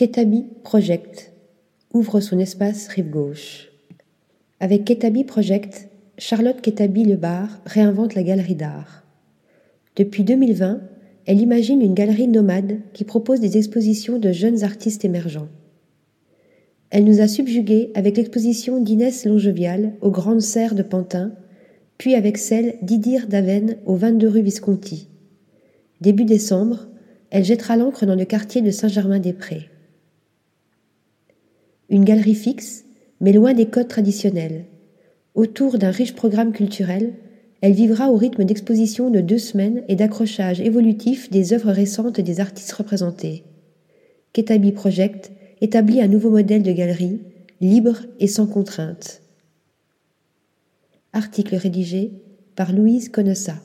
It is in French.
Ketabi Project ouvre son espace rive gauche. Avec Ketabi Project, Charlotte Ketabi Lebar réinvente la galerie d'art. Depuis 2020, elle imagine une galerie nomade qui propose des expositions de jeunes artistes émergents. Elle nous a subjugués avec l'exposition d'Inès Longevial aux Grandes Serres de Pantin, puis avec celle d'Idir Daven au 22 rue Visconti. Début décembre, elle jettera l'encre dans le quartier de Saint-Germain-des-Prés. Une galerie fixe, mais loin des codes traditionnels. Autour d'un riche programme culturel, elle vivra au rythme d'expositions de deux semaines et d'accrochage évolutif des œuvres récentes des artistes représentés. Ketabi Project établit un nouveau modèle de galerie, libre et sans contrainte. Article rédigé par Louise Conessa.